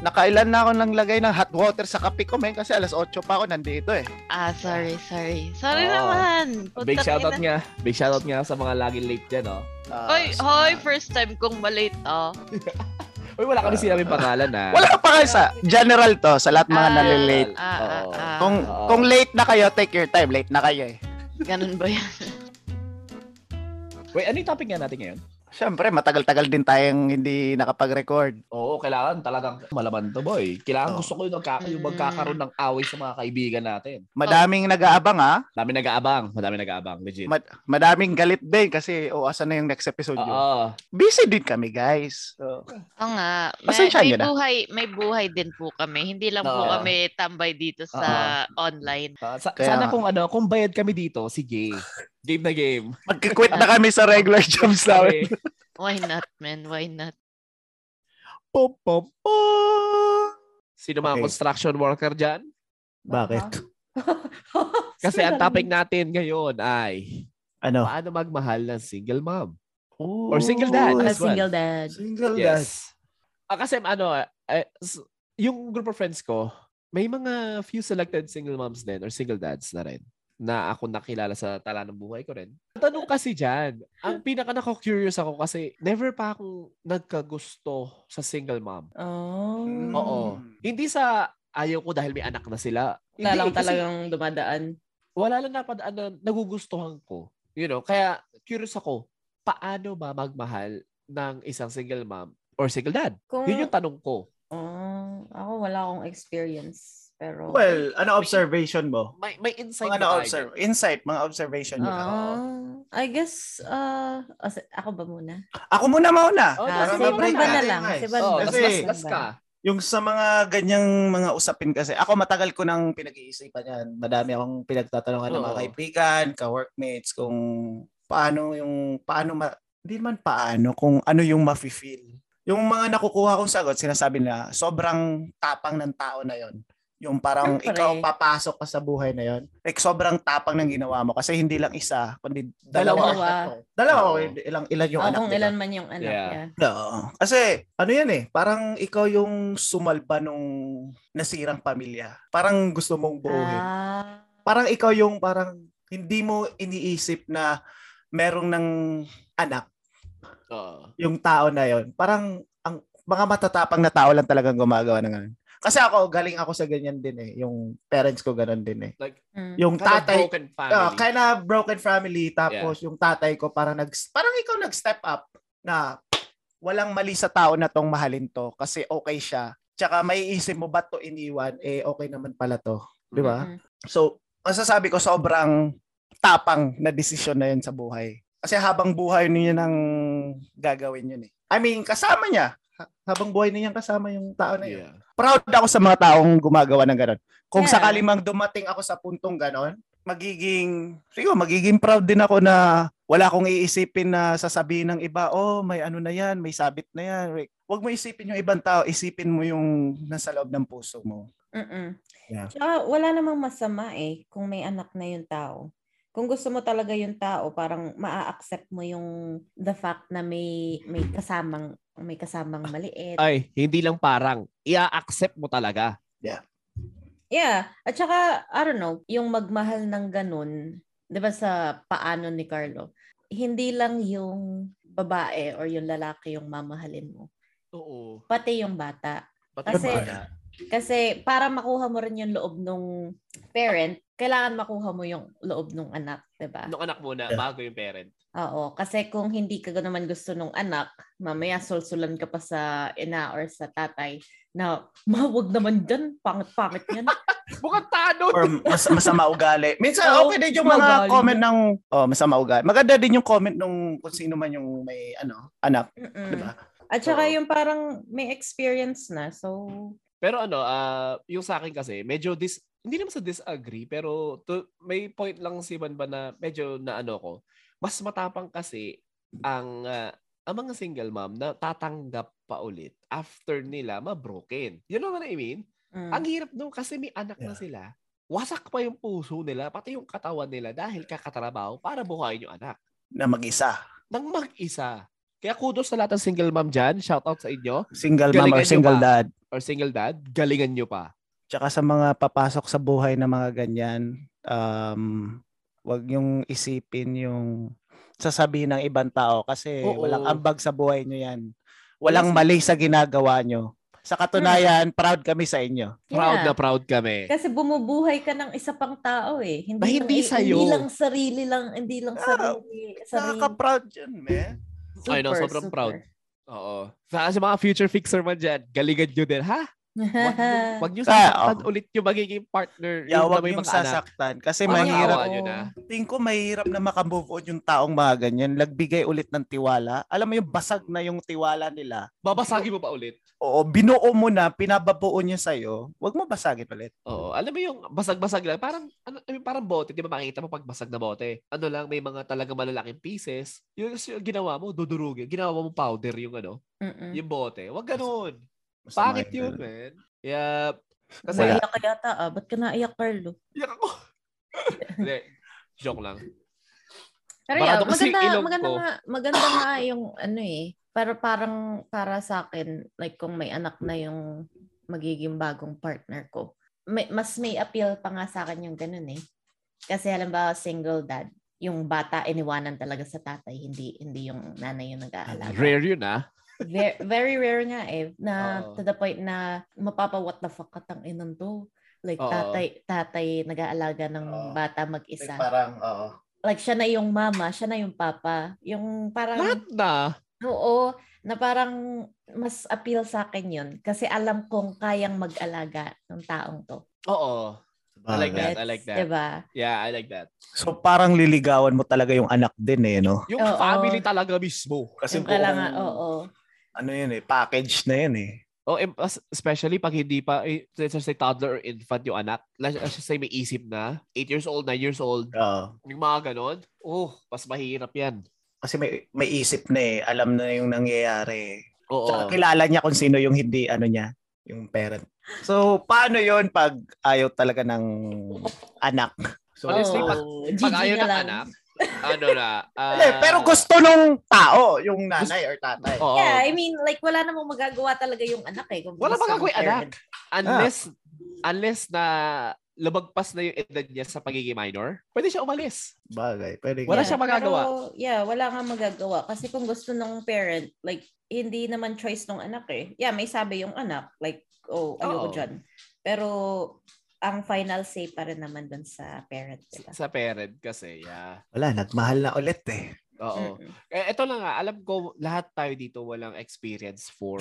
nakailan na ako nang lagay ng hot water sa kape ko, men, kasi alas 8 pa ako nandito eh. Ah, sorry, sorry. Sorry Oo. naman. Big Putang shoutout nga. Big shoutout nga sa mga laging late dyan, oh. Ah, Hoy, so- hoy, first time kong malate, oh. Uy, wala kami sinabing pangalan, ah. Wala pa kayo sa general to, sa lahat mga Ah, nalilate. Ah, ah, Oo. ah. Kung, Oo. kung late na kayo, take your time. Late na kayo eh. Ganun ba yan? Wait, ano yung topic nga natin ngayon? Siyempre, matagal-tagal din tayong hindi nakapag-record. Oo, kailangan talagang malaman to, boy. Kailangan Oo. gusto ko yung, nagka- yung Mm. magkakaroon ng away sa mga kaibigan natin. Madaming nag-aabang ha. Dami nag-aabang. Madami nag-aabang. Legit. Ma- madaming galit din kasi o asan na yung next episode yun. Oo. Busy din kami, guys. So, Oo nga. May, may na. buhay, may buhay din po kami. Hindi lang po Oo. kami tambay dito sa online. Ah, sa- Kaya sana kung ano, kung bayad kami dito, sige. Game na game. magkikwit na kami sa regular jobs namin. Why not, man? Why not? Po, po, po. Sino mga Okay. construction worker dyan? Bakit? Kasi ang topic natin ngayon ay Ano? paano magmahal ng single mom? Oh, Or single dad. As well. single dad. Single dad. Yes. Ah, kasi ano, eh, yung group of friends ko, may mga few selected single moms din or single dads na rin na ako nakilala sa tala ng buhay ko rin. Tanong kasi dyan, ang pinaka nako-curious ako kasi never pa akong nagkagusto sa single mom. Oh. Oo. Hindi sa ayaw ko dahil may anak na sila. Wala lang talagang dumadaan. Wala lang na ano, nagugustuhan ko. You know, kaya curious ako, paano ba magmahal ng isang single mom or single dad? Kung, Yun yung tanong ko. Oh, ako wala akong experience. Pero, Well, ano observation mo? May, may insight Mga ba tayo na-observe. Insight, mga observation mo. Ah, I guess, uh, as- ako ba muna? Ako muna mauna. Oh, kasi si Banda na lang. Si Banda. Oo, Kasi- las, las ka. Yung sa mga ganyang mga usapin kasi, ako matagal ko nang pinag-iisipan yan. Madami akong pinagtatanungan ng mga kaibigan, ka-workmates, kung paano yung, paano, ma, hindi man paano, kung ano yung mafe-feel. Yung mga nakukuha kong sagot, sinasabi na sobrang tapang ng tao na yon yung parang Siyempre. ikaw papasok ka sa buhay na yon like sobrang tapang ng ginawa mo kasi hindi lang isa kundi dalawa Dalawa. dalawa, dalawa Oo. o ilang ilan yung Oh, anak kung ilan man yung anak Yeah. niya. Oo. Kasi ano yan eh, parang ikaw yung sumalba nung nasirang pamilya. Parang gusto mong buuhin. Ah, Parang ikaw yung parang hindi mo iniisip na merong ng anak Oo. yung tao na yon. Parang ang mga matatapang na tao lang talagang gumagawa ng ganun. Kasi ako, galing ako sa ganyan din eh. Yung parents ko ganun din eh. Like, mm. Yung kind of tatay, broken family. Ah, kind of broken family tapos yung tatay ko parang nag parang ikaw nag-step up na walang mali sa tao na tong mahalin to kasi okay siya. Tsaka may isip mo ba to iniwan eh okay naman pala to, 'di ba? Mm-mm. So, masasabi ko sobrang tapang na desisyon na 'yun sa buhay. Kasi habang buhay niya nang gagawin 'yun eh. I mean, kasama niya. Ha- Habang buhay niya kasama yung tao na 'yun yeah. proud ako sa mga taong gumagawa ng ganon. Kung Yeah. sakali mang dumating ako sa puntong ganon, magiging, siguro, magiging proud din ako na wala akong iisipin na sasabihin ng iba, oh, may ano na yan, may sabit na yan. Like, Huwag mo isipin yung ibang tao, isipin mo yung nasa loob ng puso mo. Mm-mm. Yeah. Tsaka wala namang masama eh kung may anak na yung tao. Kung gusto mo talaga yung tao, parang maa-accept mo yung the fact na may may kasamang may kasamang maliit. Ay, hindi lang parang, i-accept mo talaga. Yeah. At saka, I don't know, yung magmahal ng ganun, di ba sa paano ni Carlo, hindi lang yung babae or yung lalaki yung mamahalin mo. Oo. Pati yung bata. Pati Kasi- yung bata. Kasi para makuha mo rin yung loob nung parent, kailangan makuha mo yung loob nung anak, di ba? Nung anak muna, Yeah. bago yung parent. Oo, kasi kung hindi ka naman gusto nung anak, mamaya sulsulan ka pa sa ina or sa tatay na mawag naman dyan, pangit-pangit yan. Mukhang tano! Or mas, masama ugali. Minsan, Oo, okay din yung mga ugali comment ng, oh, masama ugali. Maganda din yung comment nung kung sino man yung may, ano, anak. Mm-mm. Di ba? At saka Oo. yung parang may experience na, so Pero ano, ah yung sa akin kasi, medyo dis, hindi naman sa disagree, pero to, may point lang si Ban ba na medyo na ano ko, mas matapang kasi ang ah, ang mga single mom na tatanggap pa ulit after nila ma-broken. You know what I mean? mm, Ang hirap nung kasi may anak na Yeah. sila. Wasak pa yung puso nila, pati yung katawan nila dahil kakatrabaho para buhayin yung anak. Na mag-isa. Nang mag-isa. Kaya kudos sa lahat ng single mom dyan. Shout out sa inyo. Single mom Galingan or nyo single pa. dad. Or single dad. Galingan nyo pa. Tsaka sa mga papasok sa buhay na mga ganyan, um, wag yung isipin yung sasabihin ng ibang tao kasi Oo. walang ambag sa buhay nyo yan. Walang Wala mali sa ginagawa nyo. Sa katunayan, proud kami sa inyo. Proud Yeah. na proud kami. Kasi bumubuhay ka ng isa pang tao eh. Hindi, Na hindi lang, sa'yo. Hindi lang sarili lang, hindi lang Ah, sarili. sarili. Nakaka-proud yun, man. I know, sobrang proud. Oo. Sa, sa mga future fixer man dyan, galingan nyo din, ha? Wag, wag nyo Ah, sasaktan oh. ulit yung magiging partner. Yeah, wag yung sasaktan. Kasi Parang mahirap. na. Tingin ko mahirap na makamove on yung taong mga ganyan. Nagbigay ulit ng tiwala. Alam mo yung basag na yung tiwala nila. Babasagin mo pa ulit. Oo, binuo mo na, pinababuo niya sa'yo. Wag mo basagin ulit. Oo. Alam mo yung basag-basag lang. Parang, ano, I mean, parang bote. Di ba makikita mo pag basag na bote? Ano lang, may mga talagang malalaking pieces. Yung, yung ginawa mo, dudurugin. Ginawa mo powder yung ano, Mm-mm. yung bote. Wag ganun. Mahirap. yun, man. Yeah. Kasi, Wala. Naiyak ka yata ah. Ba't ka naiyak, Carlo? Iyak ako. Hindi. Joke lang. Pero Barado yeah, maganda, maganda ko. nga, maganda nga yung ano eh. Pero parang para sa akin, like kung may anak na yung magiging bagong partner ko, may, mas may appeal pa nga sa akin yung ganun eh. Kasi halimbawa single dad, yung bata iniwanan talaga sa tatay, hindi hindi yung nanay yung nag-aalaga. Rare yun, ah. Very, very rare nga eh, na Oo. to the point na mapapa what the fuck katang inan to. Like Oo. tatay, tatay nag-aalaga ng Oo. bata mag-isa parang, oo. like siya na yung mama, siya na yung papa. Yung parang, Lahat na. oo, na parang mas appeal sa akin yun. Kasi alam kong kayang mag-alaga ng taong to. Oo. I like that. I like that. Diba? Yeah, I like that. So parang liligawan mo talaga yung anak din eh, no? Yung Oo. family talaga mismo. Kasi yung kailangan, oo. Ano yun eh, package na yun eh. Oh, as- especially pag hindi pa, eh, let's just say toddler or infant yung anak, let's say may isip na, 8 years old, 9 years old, Oo. yung mga ganon, oh, mas mahirap yan. Kasi may, may isip na eh. Alam na yung nangyayari. Oo. Tsaka kilala niya kung sino yung hindi, ano niya, yung parent. So, paano yon pag ayaw talaga ng anak? So, Honestly, Oo, pag, pag ayaw na ng lang. anak, ano na, ah, Hindi, pero gusto nung tao, yung nanay or tatay. Oo. Yeah, I mean, like, wala namang magagawa talaga yung anak eh. kung Wala magagawa yung anak. unless, unless na lumagpas na yung edad niya sa pagiging minor, pwede siya umalis. Bagay, pwede. Wala Yeah, siyang magagawa. Pero, yeah, wala nga magagawa. Kasi kung gusto ng parent, like, hindi naman choice ng anak eh. Yeah, may sabi yung anak. Like, oh, ayoko Oo. dyan. Pero, ang final say pa rin naman dun sa parent. Diba? Sa parent kasi, yeah. Wala, nagmahal na ulit eh. Oo. Mm-mm. Eh, ito lang nga, alam ko, lahat tayo dito walang experience for,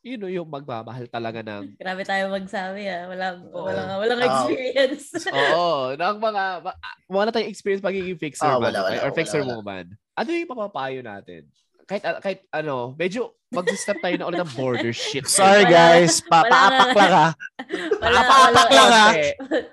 you know, yung magmamahal talaga ng, Grabe tayo magsabi ah. Walang, Oo. walang, walang experience. oo, ng mga, ah, wala tayong experience pagiging fixer Ah, man wala, wala, or fixer wala, wala. woman. Ano yung mapapayo natin? Kahit, ah, kahit ano, medyo mag-step tayo na ulit ng border shit. Sorry guys, wala papaapak nga. lang ha. wala, Papapak walang, lang, ah. Kasi,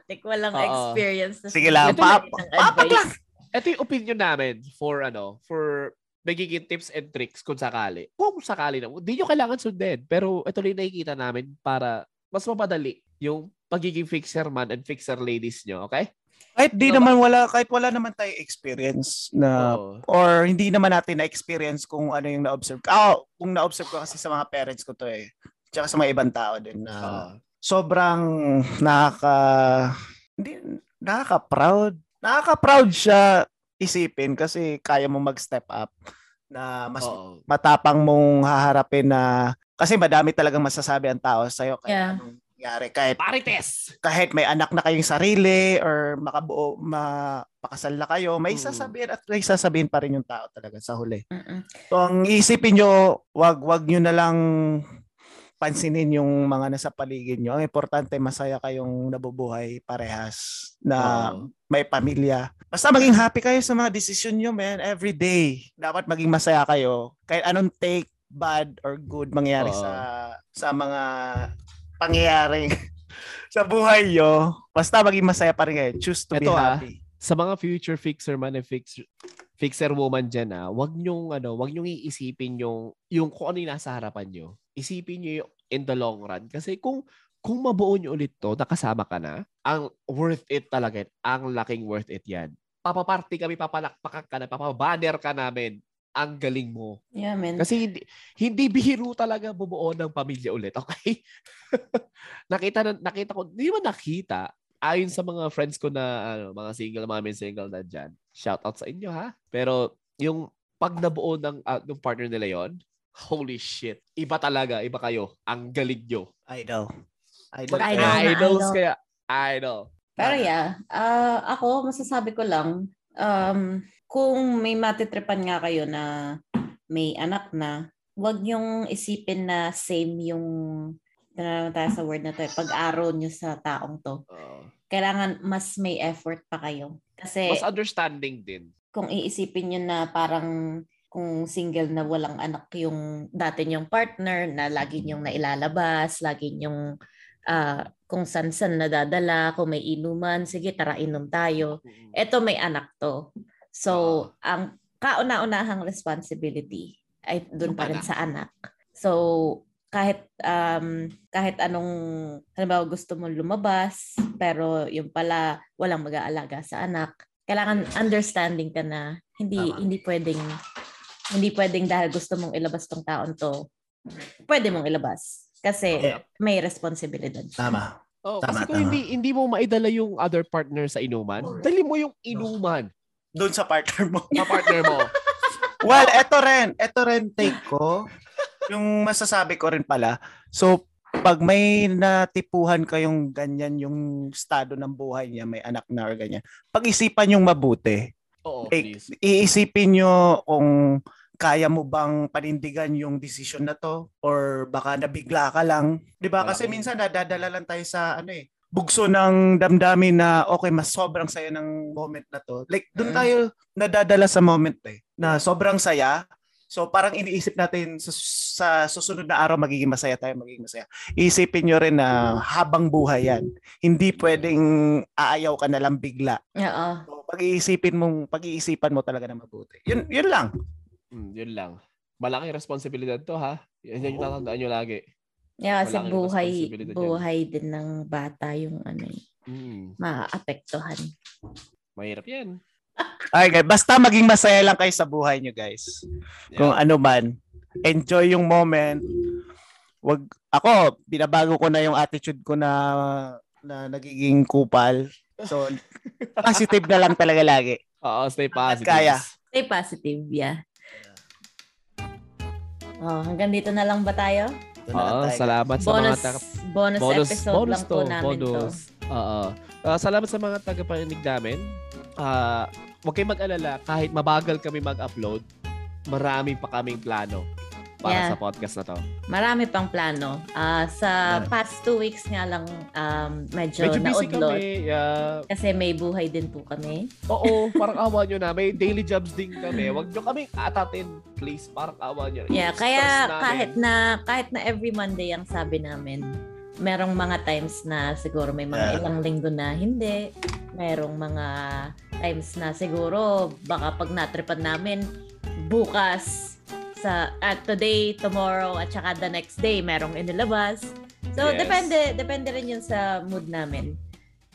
like, walang Oo. experience. na Sige lang, sinabi pap- ng papak advice. lang. ito yung opinion namin for ano, for magiging tips and tricks kung sakali. Kung sakali na, hindi nyo kailangan sundin. Pero ito lang yung nakikita namin para mas mapadali yung pagiging fixer man and fixer ladies nyo, okay? Kahit di ba? naman wala, kahit wala naman tayo experience na Oo. or hindi naman natin na-experience kung ano yung na-observe. Ah, kung na-observe ko kasi sa mga parents ko to eh. Tsaka sa mga ibang tao din na Oo. sobrang nakaka hindi nakaka-proud. Nakaka-proud siya isipin kasi kaya mo mag-step up na mas Oo. matapang mong haharapin na kasi madami talagang masasabi ang tao sa iyo kahit Yeah. anong nangyari kahit Marites! kahit may anak na kayong sarili or makabuo mapakasal na kayo may Mm. sasabihin at may sasabihin pa rin yung tao talaga sa huli. Mm-mm. So ang isipin nyo, wag wag nyo na lang pansinin yung mga nasa paligid nyo. Ang importante, masaya kayong nabubuhay parehas na Oo. may pamilya. Basta maging happy kayo sa mga desisyon nyo, man. Every day. Dapat maging masaya kayo. Kahit anong take, bad or good mangyari Oo. sa sa mga pangyayaring sa buhay nyo. Basta maging masaya pa rin kayo. Choose to be Ito, ah. happy. Sa mga future fixer man and fixer, fixer woman dyan, ah, wag nyong, ano, wag nyong iisipin yung, yung kung ano yung nasa harapan nyo. Isipin nyo yung in the long run. Kasi kung, kung mabuo nyo ulit to, nakasama ka na, ang worth it talaga, yan. ang laking worth it yan. Papaparty kami, papalakpakan ka na, papabanner ka namin. Ang galing mo. Yeah, man. Kasi hindi, hindi bihiro talaga bumuo ng pamilya ulit, okay? nakita na, nakita ko, hindi mo nakita, ayon sa mga friends ko na ano, mga single mom and single dad dyan, shout out sa inyo ha. Pero yung pag nabuo ng, uh, ng partner nila yon holy shit, iba talaga, iba kayo. Ang galing nyo. Idol. Idol. Idol na Idols idol. kaya. Idol. Pero yeah, ah, ako masasabi ko lang, um, kung may matitripan nga kayo na may anak na, wag niyong isipin na same yung na tayo sa word na to, eh, pag-araw niyo sa taong to. Kailangan mas may effort pa kayo. Kasi mas understanding din. kung iisipin niyo na parang kung single na walang anak yung dati niyong partner na lagi niyong nailalabas, lagi niyong ah, kung san-san nadadala, kung may inuman, sige tara inom tayo. Eto may anak to. So, ang kauna-unahang responsibility ay doon pa rin sa anak. So, kahit um, kahit anong halimbawa gusto mo lumabas pero yung pala walang mag-aalaga sa anak kailangan understanding ka na hindi Tama. hindi pwedeng hindi pwedeng dahil gusto mong ilabas tong taon to pwede mong ilabas kasi Yeah. may responsibilidad. Tama. Oh, Tama, kasi kung tama. hindi hindi mo maidala yung other partner sa inuman, dali mo yung inuman Doon sa partner mo. sa partner mo. Well, eto rin. Eto rin take ko. Yung masasabi ko rin pala. So, pag may natipuhan kayong ganyan yung estado ng buhay niya, may anak na or ganyan, pag-isipan yung mabuti. Oo, Like, please. iisipin nyo kung kaya mo bang panindigan yung decision na to or baka nabigla ka lang. 'Di ba? Kasi minsan nadadala lang tayo sa ano eh, bugso ng damdamin na okay, mas sobrang saya ng moment na to. Like doon Mm. tayo nadadala sa moment eh, na sobrang saya. So parang iniisip natin sa, sa susunod na araw magiging masaya tayo, magiging masaya. Isipin nyo rin na habang buhay yan. Hindi pwedeng aayaw ka na lang bigla. Oo. So, pag-iisipin mong pag-iisipan mo talaga na mabuti. Yun yun lang. Mm, yun lang. Malaking responsibilidad to ha. Yan yung tatandaan nyo lagi. Yeah, kasi buhay yan. buhay din ng bata yung ano eh, Mm, maapektuhan. mahirap yan. Okay, guys. Basta maging masaya lang kayo sa buhay nyo, guys. Kung ano man. Enjoy yung moment. Wag ako, binabago ko na yung attitude ko na na nagiging kupal. So, positive na lang talaga lagi. Oo, stay positive. kaya. Stay positive, yeah. Oh, hanggang dito na lang ba tayo? Ito na lang Oo, tayo. salamat sa mga Bonus, taga bonus, bonus, episode bonus lang po to, namin to. bonus. Oo. Ah, salamat sa mga tagapakinig namin. Ah, huwag kayong mag-alala kahit mabagal kami mag-upload, marami pa kaming plano para Yeah. sa podcast na to. Marami pang plano. Ah, sa Yeah. past two weeks nga lang um, medyo, Medyo busy naudlot. kami. yeah. Kasi may buhay din po kami. Oo, parang awa nyo na. May daily jobs din kami. Huwag nyo kaming atatin, please. Parang awa nyo. Yeah, Yung kaya kahit na kahit na every Monday ang sabi namin, merong mga times na siguro may mga Yeah. ilang linggo na hindi. Merong mga times na siguro baka pag natripan namin bukas sa at today, tomorrow at saka the next day merong inilabas. So Yes. depende depende rin yun sa mood namin.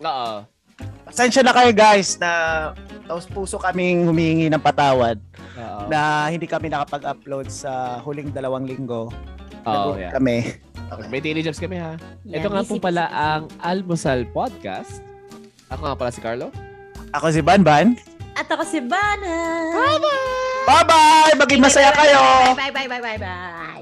Oo. Pasensya na kayo guys na taos puso kaming humihingi ng patawad Oo. na hindi kami nakapag-upload sa huling dalawang linggo. Oo, yeah. kami. May daily jobs kami ha. Yeah, Ito nga po pala busy, busy. ang Almusal Podcast. Ako nga pala si Carlo. Ako si Banban. At ako si Bana. Bye-bye! Maging masaya kayo! Bye bye bye bye bye.